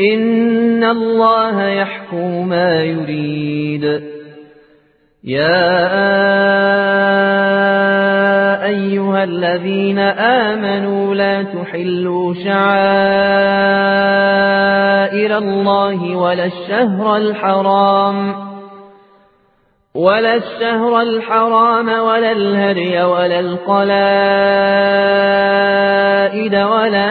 إن الله يحكم ما يريد. يا أيها الذين آمنوا لا تحلوا شعائر الله ولا الشهر الحرام ولا الشهر الحرام ولا الهري ولا القلائد ولا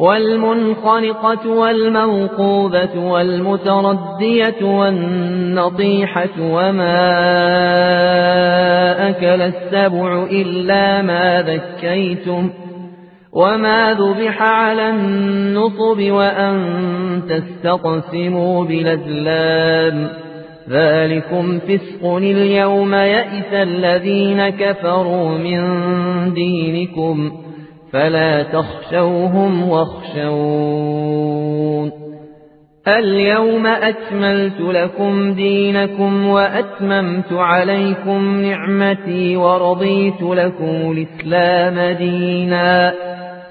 والمنخنقة والموقوبة والمتردية والنطيحة وما أكل السبع إلا ما ذكيتم وما ذبح على النصب وأن تستقسموا بالأزلام ذلكم فسق اليوم يئس الذين كفروا من دينكم فلا تخشوهم واخشون. اليوم أكملت لكم دينكم وأتممت عليكم نعمتي ورضيت لكم الإسلام دينا.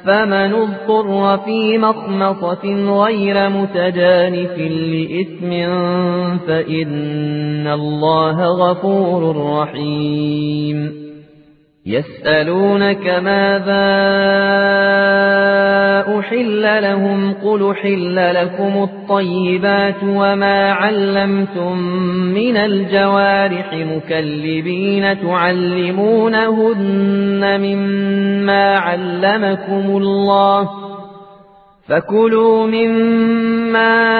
فمن اضطر في مخمصة غير متجانف لإثم فإن الله غفور رحيم. يسألونك ماذا أحل لهم قل حل لكم الطيبات وما علمتم من الجوارح مكلبين تعلمونهن مما علمكم الله فكلوا مما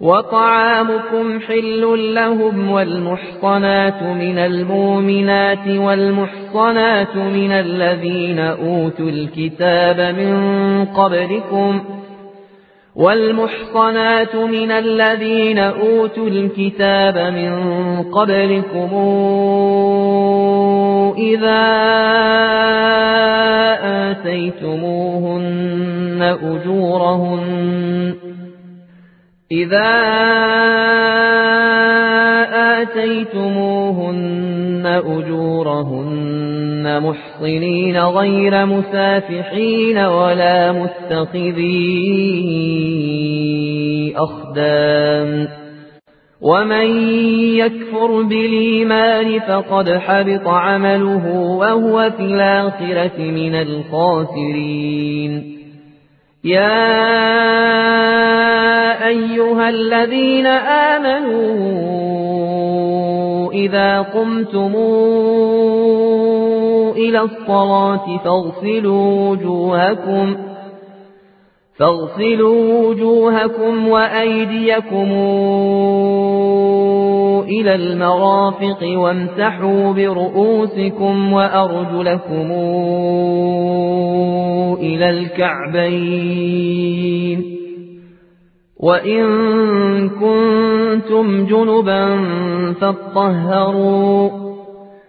وطعامكم حل لهم والمحصنات من المؤمنات والمحصنات من الذين أوتوا الكتاب من قبلكم والمحصنات من الذين أوتوا الكتاب من قبلكم إذا آتيتموهن أجورهن إذا آتيتموهن أجورهن محصنين غير مسافحين ولا متخذي أخدان ومن يكفر بالإيمان فقد حبط عمله وهو في الآخرة من الخاسرين يا أيها الذين آمنوا إذا قمتم إلى الصلاة فاغسلوا وجوهكم فاغسلوا وجوهكم وأيديكم إلى المرافق وامسحوا برؤوسكم وأرجلكم إلى الكعبين وإن كنتم جنبا فاطهروا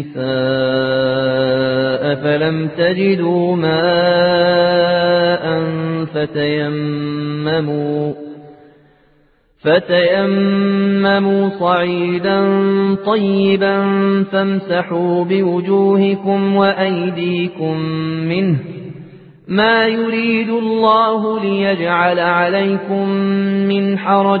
النساء فلم تجدوا ماء فتيمموا فتيمموا صعيدا طيبا فامسحوا بوجوهكم وأيديكم منه ما يريد الله ليجعل عليكم من حرج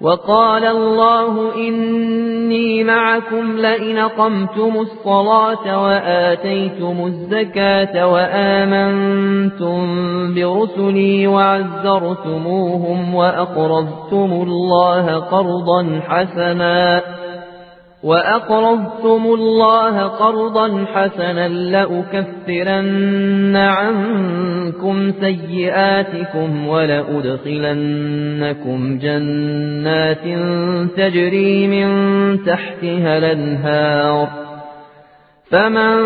وقال الله إني معكم لئن قمتم الصلاة وآتيتم الزكاة وآمنتم برسلي وعزرتموهم وأقرضتم الله قرضا حسنا وأقرضتم الله قرضا حسنا لأكفرن عنكم سيئاتكم ولأدخلنكم جنات تجري من تحتها الأنهار فمن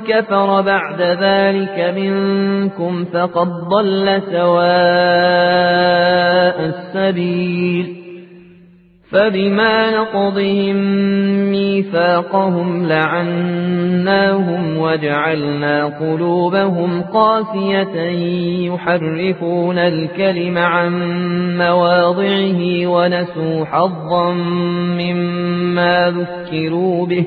كفر بعد ذلك منكم فقد ضل سواء السبيل فبما نقضهم ميثاقهم لعناهم وجعلنا قلوبهم قاسية يحرفون الكلم عن مواضعه ونسوا حظا مما ذكروا به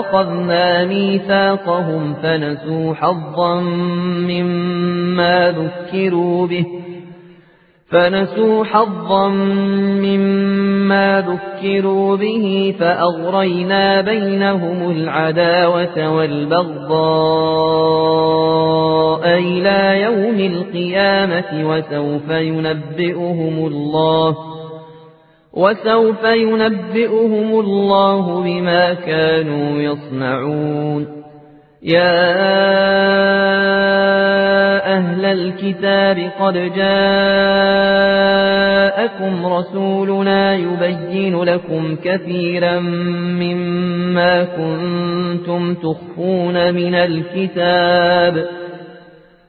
أخذنا ميثاقهم فنسوا حظا مما ذكروا به فنسوا حظا مما ذكروا به فأغرينا بينهم العداوة والبغضاء إلى يوم القيامة وسوف ينبئهم الله وسوف ينبئهم الله بما كانوا يصنعون. يا أهل الكتاب قد جاءكم رسولنا يبين لكم كثيرا مما كنتم تخفون من الكتاب.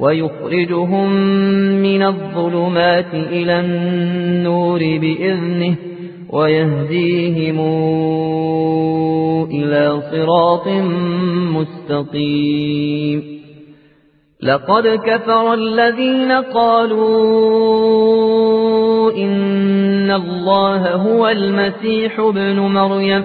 ويخرجهم من الظلمات إلى النور بإذنه ويهديهم إلى صراط مستقيم. لقد كفر الذين قالوا إن الله هو المسيح ابن مريم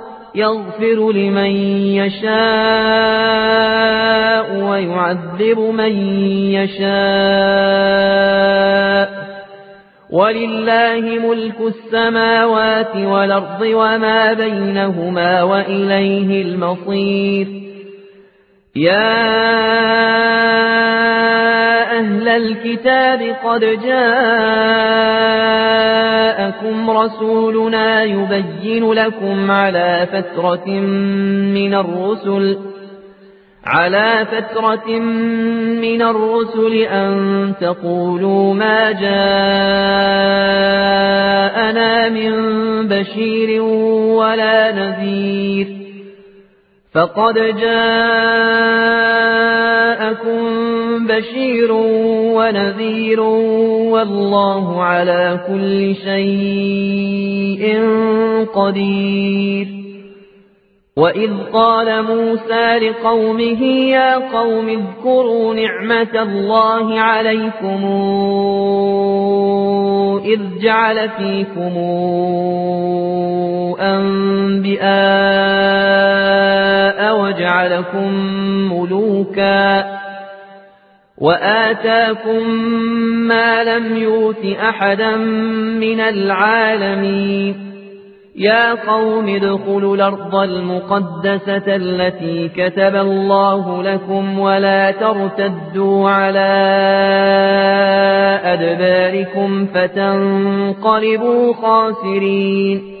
يغفر لمن يشاء ويعذب من يشاء. ولله ملك السماوات والأرض وما بينهما وإليه المصير. يا أهل الكتاب قد جاءكم رسولنا يبين لكم على فترة من الرسل على فترة من الرسل أن تقولوا ما جاءنا من بشير ولا نذير فقد جاءكم بشير ونذير والله على كل شيء قدير. وإذ قال موسى لقومه يا قوم اذكروا نعمة الله عليكم إذ جعل فيكم أنبئاء وجعلكم ملوكا وآتاكم ما لم يؤت أحدا من العالمين. يا قوم ادخلوا الأرض المقدسة التي كتب الله لكم ولا ترتدوا على أدباركم فتنقلبوا خاسرين.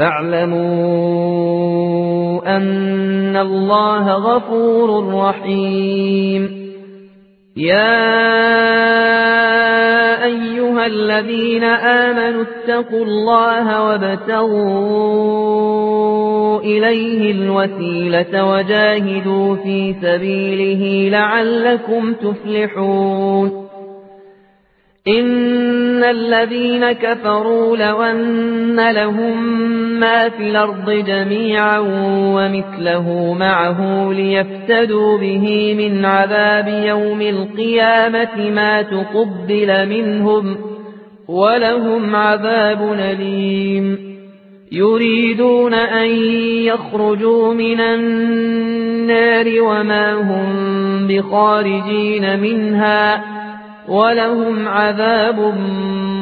فاعلموا أن الله غفور رحيم. يا أيها الذين آمنوا اتقوا الله وابتغوا إليه الوسيلة وجاهدوا في سبيله لعلكم تفلحون. إن الذين كفروا لو أن لهم ما في الأرض جميعا ومثله معه ليفتدوا به من عذاب يوم القيامة ما تقبل منهم ولهم عذاب نليم يريدون أن يخرجوا من النار وما هم بخارجين منها ولهم عذاب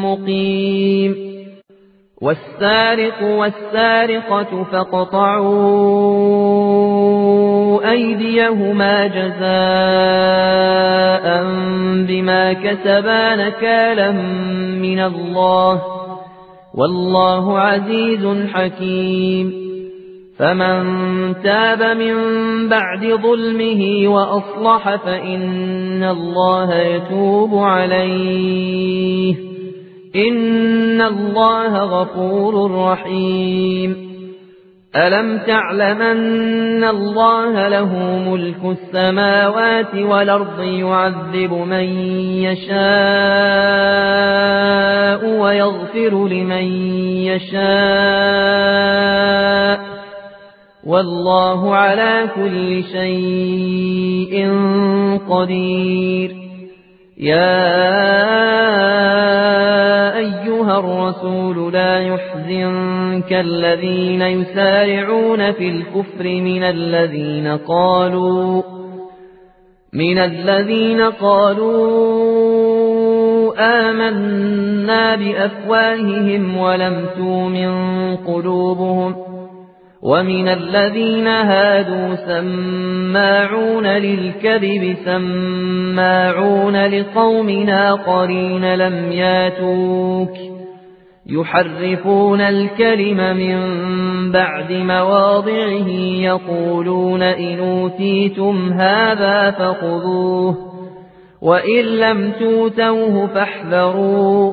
مقيم. والسارق والسارقة فاقطعوا أيديهما جزاء بما كسبا نكالا من الله. والله عزيز حكيم. فمن تاب من بعد ظلمه وأصلح فإن الله يتوب عليه. إن الله غفور رحيم. ألم تعلم أن الله له ملك السماوات والأرض يعذب من يشاء ويغفر لمن يشاء. والله على كل شيء قدير. يا أيها الرسول لا يحزنك الذين يسارعون في الكفر من الذين قالوا من الذين قالوا آمنا بأفواههم ولم تؤمن قلوبهم. ومن الذين هادوا سماعون للكذب سماعون لقوم آخرين لم ياتوك يحرفون الكلم من بعد مواضعه يقولون إن أوتيتم هذا فخذوه وإن لم توتوه فاحذروا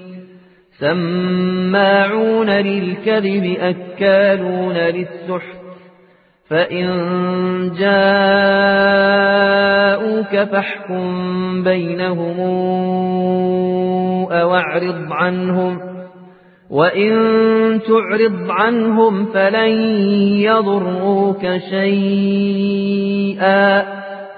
سماعون للكذب أكالون للسحت. فإن جاءوك فاحكم بينهم أو أعرض عنهم. وإن تعرض عنهم فلن يضروك شيئا.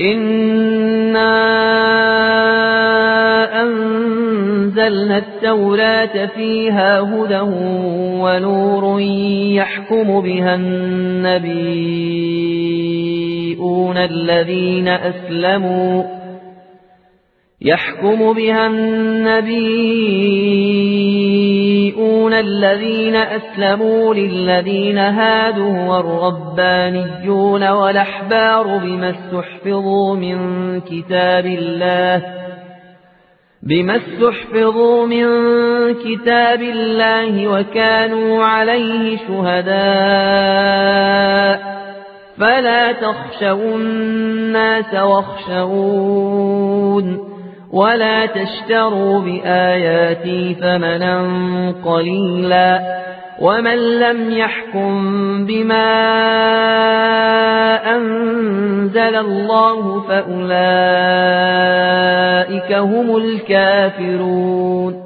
إنا أنزلنا التوراة فيها هدى ونور يحكم بها النبيون الذين أسلموا يحكم بها النبيون الذين أسلموا للذين هادوا والربانيون والأحبار بما استحفظوا من كتاب الله بما استحفظوا من كتاب الله وكانوا عليه شهداء فلا تخشوا الناس واخشون ولا تشتروا بآياتي ثمنا قليلا ومن لم يحكم بما أنزل الله فأولئك هم الكافرون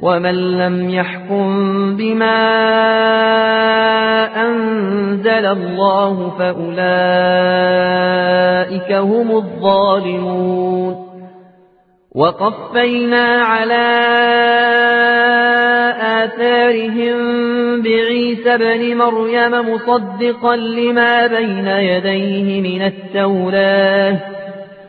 ومن لم يحكم بما أنزل الله فأولئك هم الظالمون وقفينا على آثارهم بعيسى بن مريم مصدقا لما بين يديه من التوراة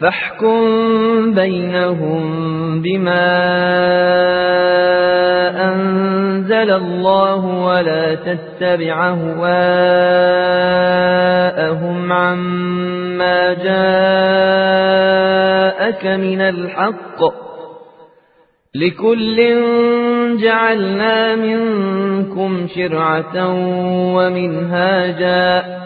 فاحكم بينهم بما أنزل الله ولا تتبع هواءهم عما جاءك من الحق لكل جعلنا منكم شرعة ومنهاجا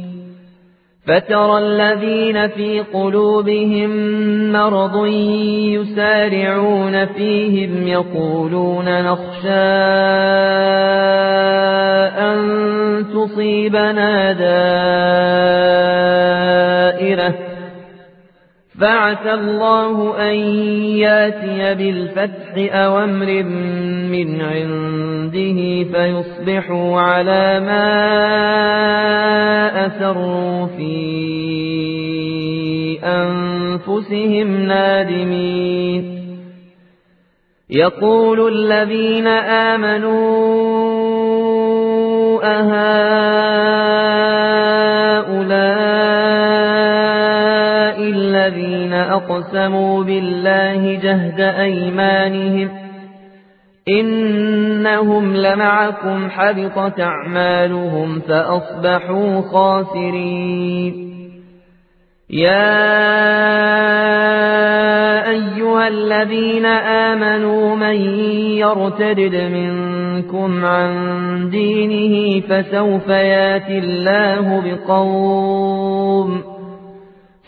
فترى الذين في قلوبهم مرض يسارعون فيهم يقولون نخشى أن تصيبنا دائرة. فعسى الله أن ياتي بالفتح أو أمر من عنده فيصبحوا على ما أسروا في أنفسهم نادمين يقول الذين آمنوا أهؤلاء الذين أقسموا بالله جهد أيمانهم إنهم لمعكم حبطت أعمالهم فأصبحوا خاسرين. يا أيها الذين آمنوا من يرتدد منكم عن دينه فسوف ياتي الله بقوم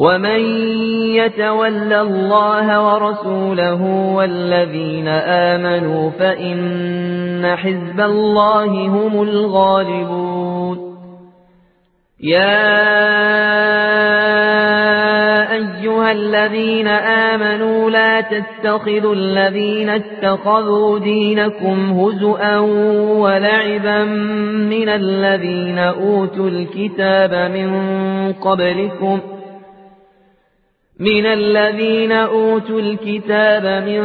ومن يتول الله ورسوله والذين آمنوا فإن حزب الله هم الغالبون يا أيها الذين آمنوا لا تتخذوا الذين اتخذوا دينكم هزؤا ولعبا من الذين أوتوا الكتاب من قبلكم ۖ من الذين أوتوا الكتاب من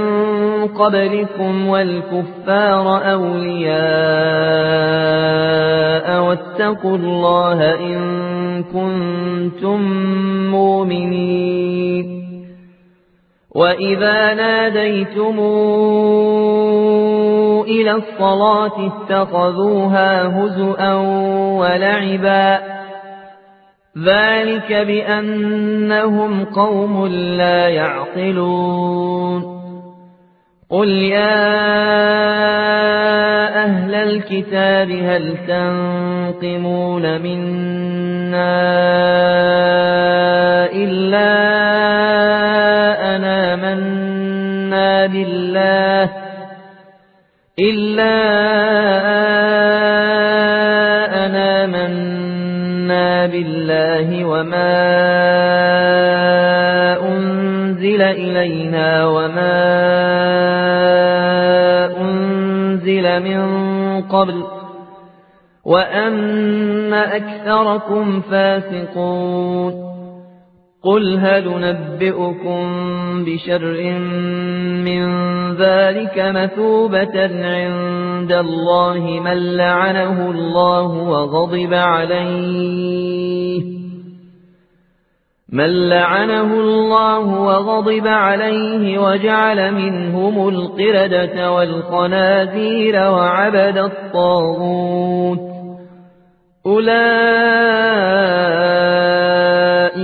قبلكم والكفار أولياء واتقوا الله إن كنتم مؤمنين. وإذا ناديتم إلى الصلاة اتخذوها هزؤا ولعبا ذلك بأنهم قوم لا يعقلون قل يا أهل الكتاب هل تنقمون منا إلا أنا منا بالله إلا أنا بالله وما أنزل إلينا وما أنزل من قبل وأن أكثركم فاسقون قل هل نبئكم بشر من ذلك مثوبة عند الله من لعنه الله وغضب عليه من لعنه الله وغضب عليه وجعل منهم القردة والخنازير وعبد الطاغوت أولئك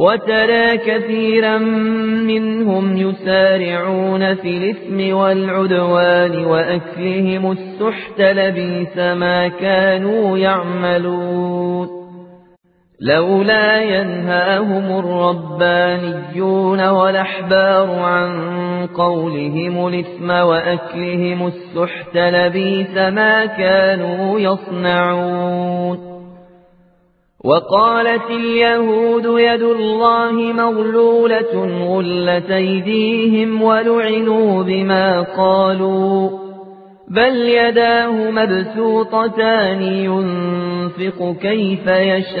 وترى كثيرا منهم يسارعون في الإثم والعدوان وأكلهم السحت لبيس ما كانوا يعملون. لولا ينهاهم الربانيون والأحبار عن قولهم الإثم وأكلهم السحت لبيس ما كانوا يصنعون. وقالت اليهود يد الله مغلولة غلت أيديهم ولعنوا بما قالوا بل يداه مبسوطتان ينفق كيف يشاء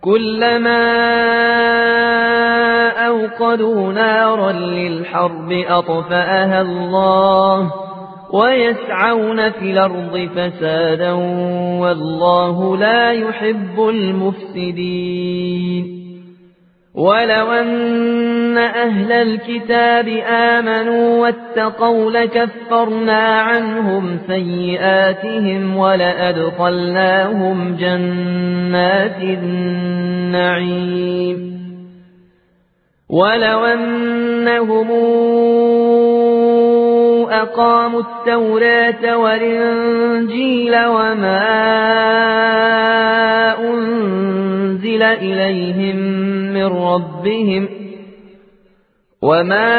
كلما أوقدوا نارا للحرب أطفأها الله ويسعون في الأرض فسادا والله لا يحب المفسدين ولو أن أهل الكتاب آمنوا واتقوا لكفرنا عنهم سيئاتهم ولأدخلناهم جنات النعيم ولو أنهم أقاموا التوراة والإنجيل وما أنزل إليهم من ربهم وما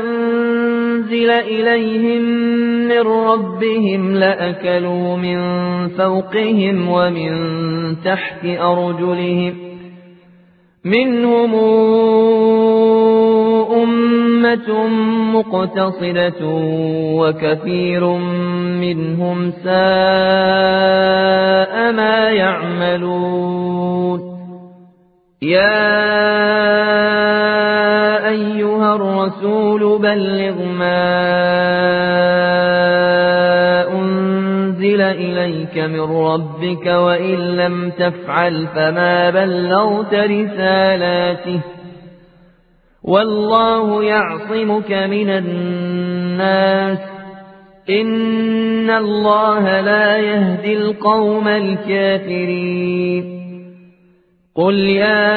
أنزل إليهم من ربهم لأكلوا من فوقهم ومن تحت أرجلهم منهم أمة مقتصدة وكثير منهم ساء ما يعملون يا أيها الرسول بلغ ما أنزل إليك من ربك وإن لم تفعل فما بلغت رسالاته والله يعصمك من الناس. إن الله لا يهدي القوم الكافرين. قل يا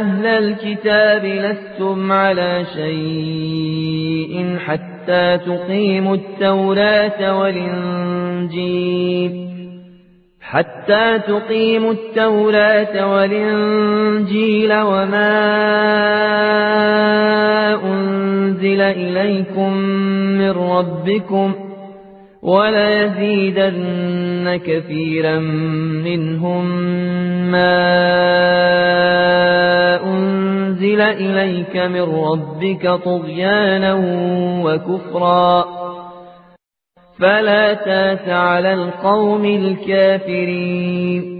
أهل الكتاب لستم على شيء حتى تقيموا التوراة والإنجيل. حتى تقيموا التوراة والإنجيل وما أنزل إليكم من ربكم وليزيدن كثيرا منهم ما أنزل إليك من ربك طغيانا وكفرا فلا تات على القوم الكافرين.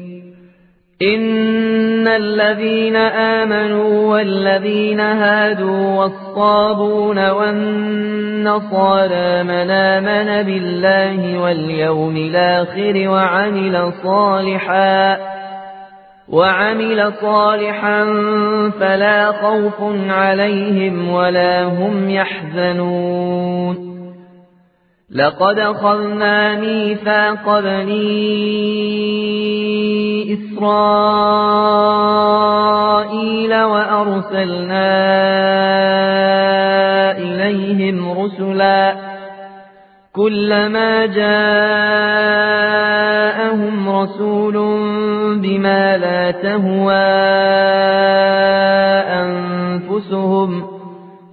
إن الذين آمنوا والذين هادوا والصابون والنصارى من آمن بالله واليوم الآخر وعمل صالحا وعمل صالحا فلا خوف عليهم ولا هم يحزنون. لقد أخذنا ميثاق بني إسرائيل وأرسلنا إليهم رسلا كلما جاءهم رسول بما لا تهوى أنفسهم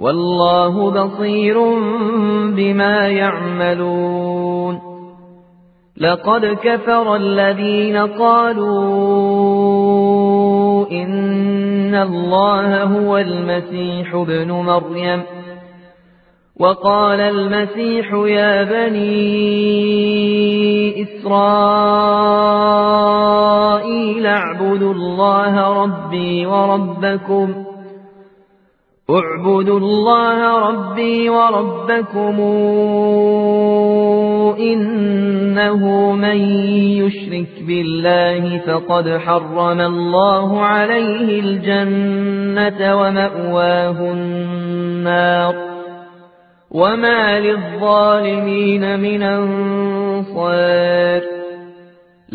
والله بصير بما يعملون. لقد كفر الذين قالوا إن الله هو المسيح ابن مريم. وقال المسيح يا بني إسرائيل اعبدوا الله ربي وربكم اعبدوا الله ربي وربكم إنه من يشرك بالله فقد حرم الله عليه الجنة ومأواه النار وما للظالمين من أنصار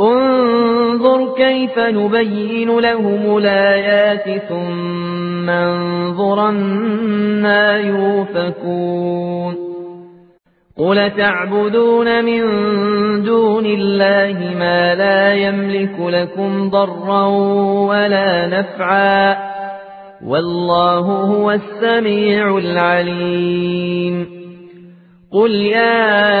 انظر كيف نبين لهم الآيات ثم انظر ما يوفكون قل تعبدون من دون الله ما لا يملك لكم ضرا ولا نفعا والله هو السميع العليم. قل يا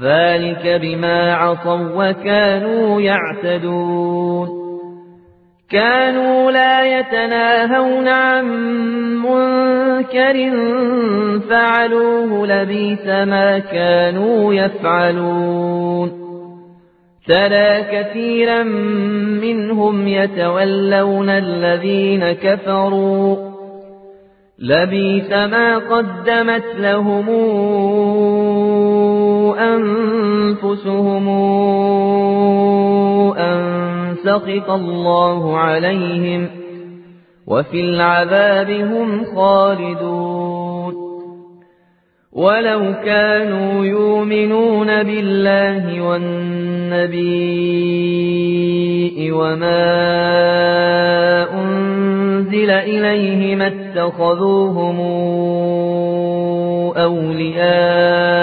ذلك بما عصوا وكانوا يعتدون كانوا لا يتناهون عن منكر فعلوه لبيس ما كانوا يفعلون ترى كثيرا منهم يتولون الذين كفروا لبيس ما قدمت لهم أنفسهم أن سخط الله عليهم وفي العذاب هم خالدون. ولو كانوا يؤمنون بالله والنبي وما أنزل إليه ما اتخذوهم أولياء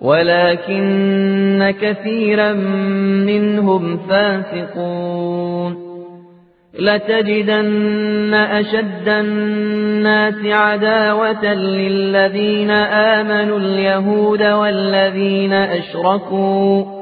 ولكن كثيرا منهم فاسقون. لتجدن أشد الناس عداوة للذين آمنوا اليهود والذين أشركوا.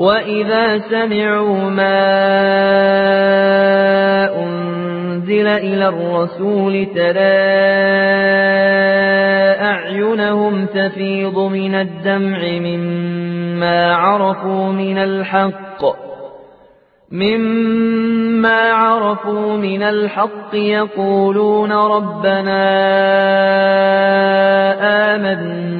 وإذا سمعوا ما أنزل إلى الرسول ترى أعينهم تفيض من الدمع مما عرفوا من الحق مما عرفوا من الحق يقولون ربنا آمنا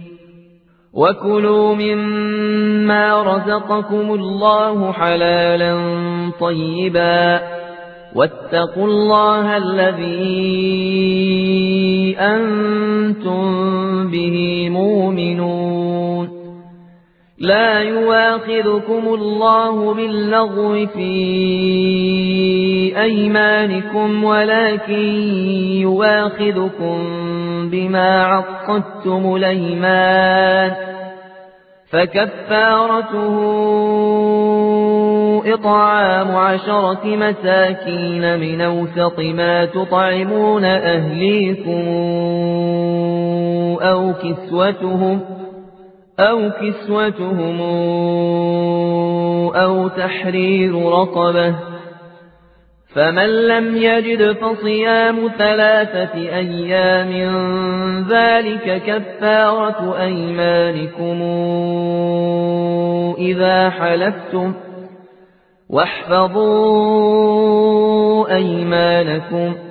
وكلوا مما رزقكم الله حلالا طيبا واتقوا الله الذي أنتم به مؤمنون لا يواخذكم الله باللغو في أيمانكم ولكن يواخذكم بما عقدتم الأيمان فكفارته إطعام عشرة مساكين من أوسط ما تطعمون أهليكم أو كسوتهم أو كسوتهم أو تحرير رقبة فمن لم يجد فصيام ثلاثة أيام ذلك كفارة أيمانكم إذا حلفتم واحفظوا أيمانكم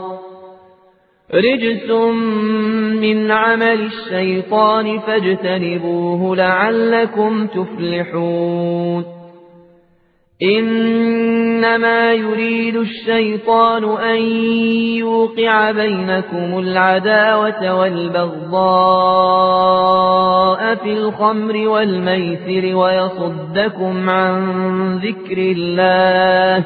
رجس من عمل الشيطان فاجتنبوه لعلكم تفلحون. إنما يريد الشيطان أن يوقع بينكم العداوة والبغضاء في الخمر والميسر ويصدكم عن ذكر الله.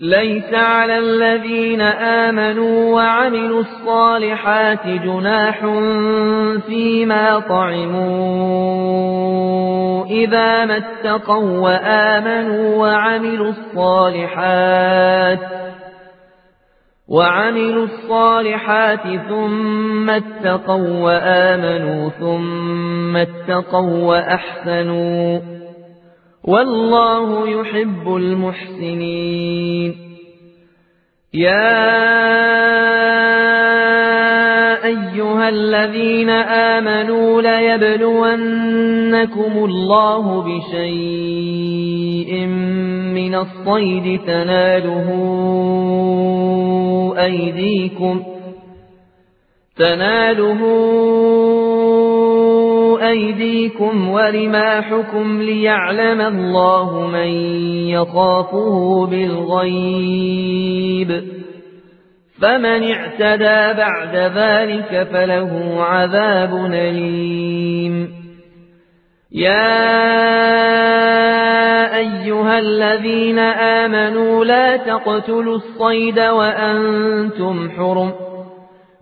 ليس على الذين آمنوا وعملوا الصالحات جناح فيما طعموا إذا ما اتقوا وآمنوا وعملوا الصالحات وعملوا الصالحات ثم اتقوا وآمنوا ثم اتقوا وأحسنوا والله يحب المحسنين. يا أيها الذين آمنوا ليبلونكم الله بشيء من الصيد تناله أيديكم تناله أيديكم ورماحكم ليعلم الله من يخافه بالغيب فمن اعتدى بعد ذلك فله عذاب أليم. يا أيها الذين آمنوا لا تقتلوا الصيد وأنتم حرم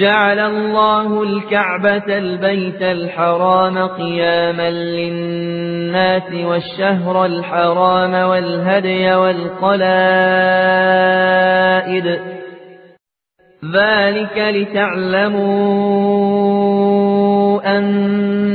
جعل الله الكعبة البيت الحرام قياما للناس والشهر الحرام والهدي والقلائد. ذلك لتعلموا أن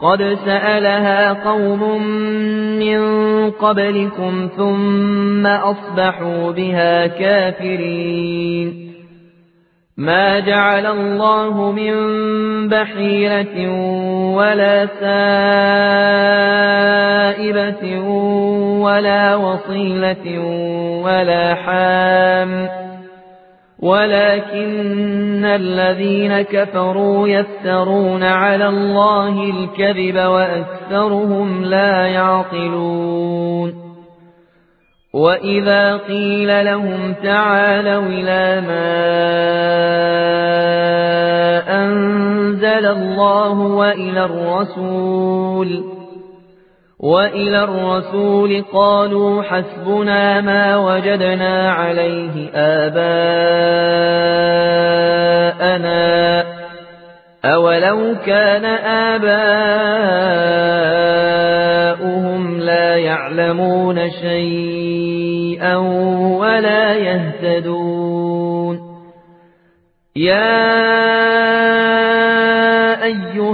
قد سألها قوم من قبلكم ثم أصبحوا بها كافرين ما جعل الله من بحيرة ولا سائبة ولا وصيلة ولا حام ولكن الذين كفروا يفترون على الله الكذب وأكثرهم لا يعقلون. وإذا قيل لهم تعالوا إلى ما أنزل الله وإلى الرسول وإلى الرسول قالوا حسبنا ما وجدنا عليه آباءنا أولو كان آباؤهم لا يعلمون شيئا ولا يهتدون. يا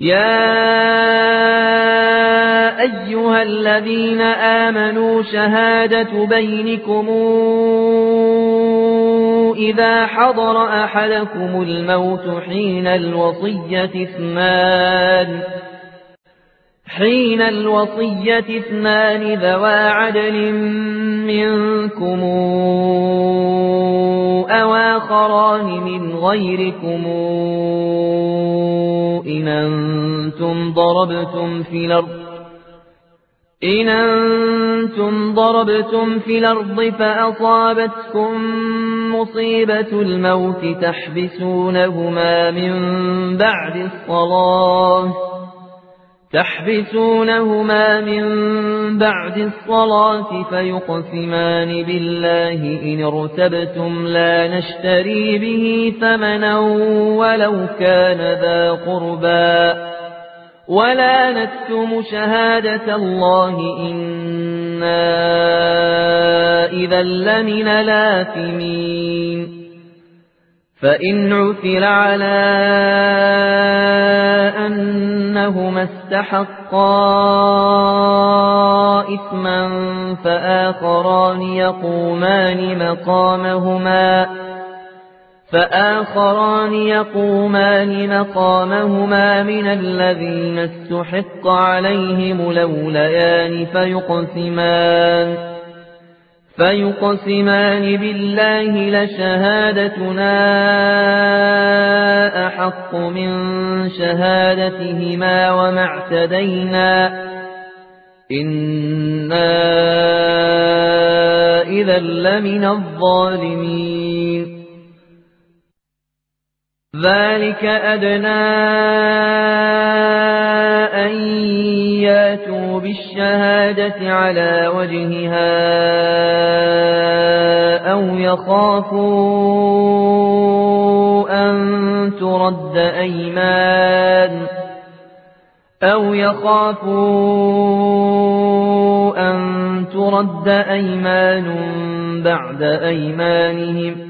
يا أيها الذين آمنوا شهادة بينكم إذا حضر أحدكم الموت حين الوصية اثنان حين الوصية اثنان ذوى عدل منكم أو آخران من غيركم إن أنتم ضربتم في الأرض إن أنتم ضربتم في الأرض فأصابتكم مصيبة الموت تحبسونهما من بعد الصلاة تحبسونهما من بعد الصلاة فيقسمان بالله إن ارتبتم لا نشتري به ثمنا ولو كان ذا قربا ولا نكتم شهادة الله إنا إذا لمن لاثمين فإن عثر على أنهما استحقا إثما فآخران يقومان مقامهما فآخران يقومان مقامهما من الذين استحق عليهم لوليان فيقسمان فيقسمان بالله لشهادتنا أحق من شهادتهما وما اعتدينا إنا إذا لمن الظالمين ذلك أدنى أن ياتوا بالشهادة على وجهها أو يخافوا أن ترد أيمان أو يخافوا أن ترد أيمان بعد أيمانهم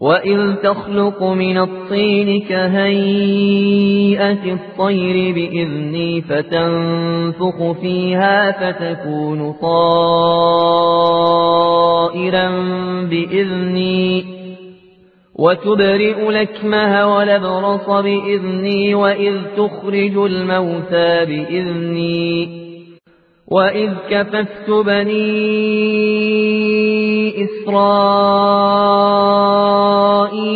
وإذ تخلق من الطين كهيئة الطير بإذني فتنفق فيها فتكون طائرا بإذني وتبرئ لكمها ولبرص بإذني وإذ تخرج الموتى بإذني وإذ كففت بني إسرائيل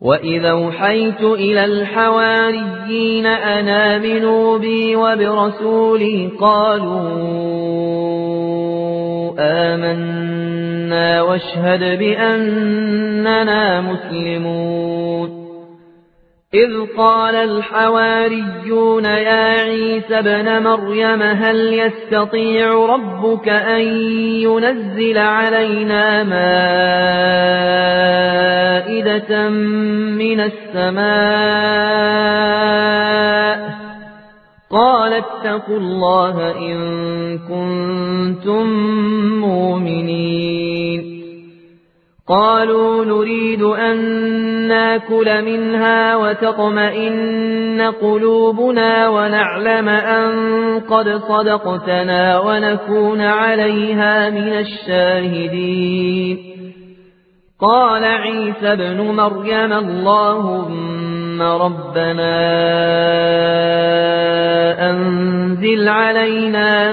وإذا اوحيت إلى الحواريين أن آمنوا بي وبرسولي قالوا آمنا واشهد بأننا مسلمون إذ قال الحواريون يا عيسى ابن مريم هل يستطيع ربك أن ينزل علينا مائدة من السماء؟ قال اتقوا الله إن كنتم مؤمنين. قالوا نريد أن ناكل منها وتطمئن قلوبنا ونعلم أن قد صدقتنا ونكون عليها من الشاهدين. قال عيسى ابن مريم اللهم ربنا أنزل علينا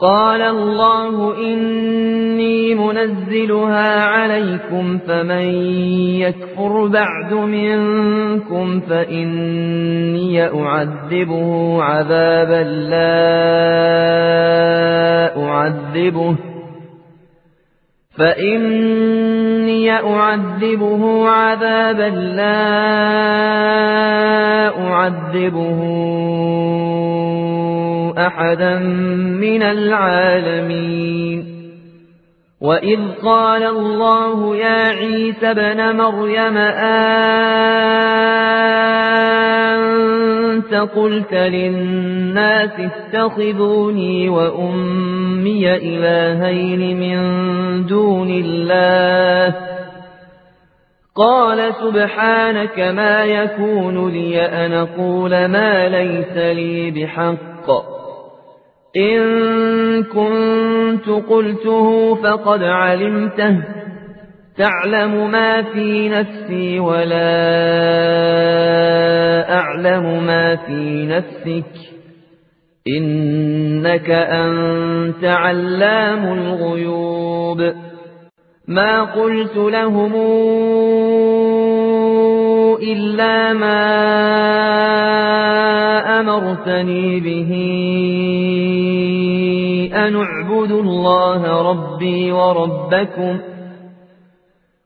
قال الله إني منزلها عليكم فمن يكفر بعد منكم فإني أعذبه عذابا لا أعذبه فإني أعذبه عذابا لا أعذبه أحدا من العالمين. وإذ قال الله يا عيسى بن مريم أنت قلت للناس اتخذوني وأمي إلهين من دون الله؟ قال سبحانك ما يكون لي أن أقول ما ليس لي بحق. إن كنت قلته فقد علمته. تعلم ما في نفسي ولا أعلم ما في نفسك. إنك أنت علام الغيوب. ما قلت لهم إلا ما أمرتني به أن اعبدوا الله ربي وربكم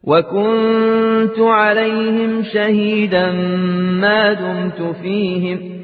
وكنت عليهم شهيدا ما دمت فيهم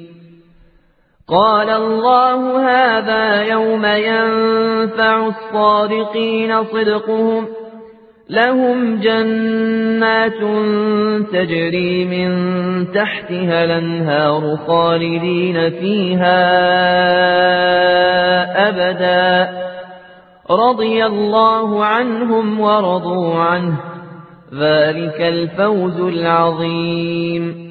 قال الله هذا يوم ينفع الصادقين صدقهم لهم جنات تجري من تحتها الأنهار خالدين فيها أبدا. رضي الله عنهم ورضوا عنه. ذلك الفوز العظيم.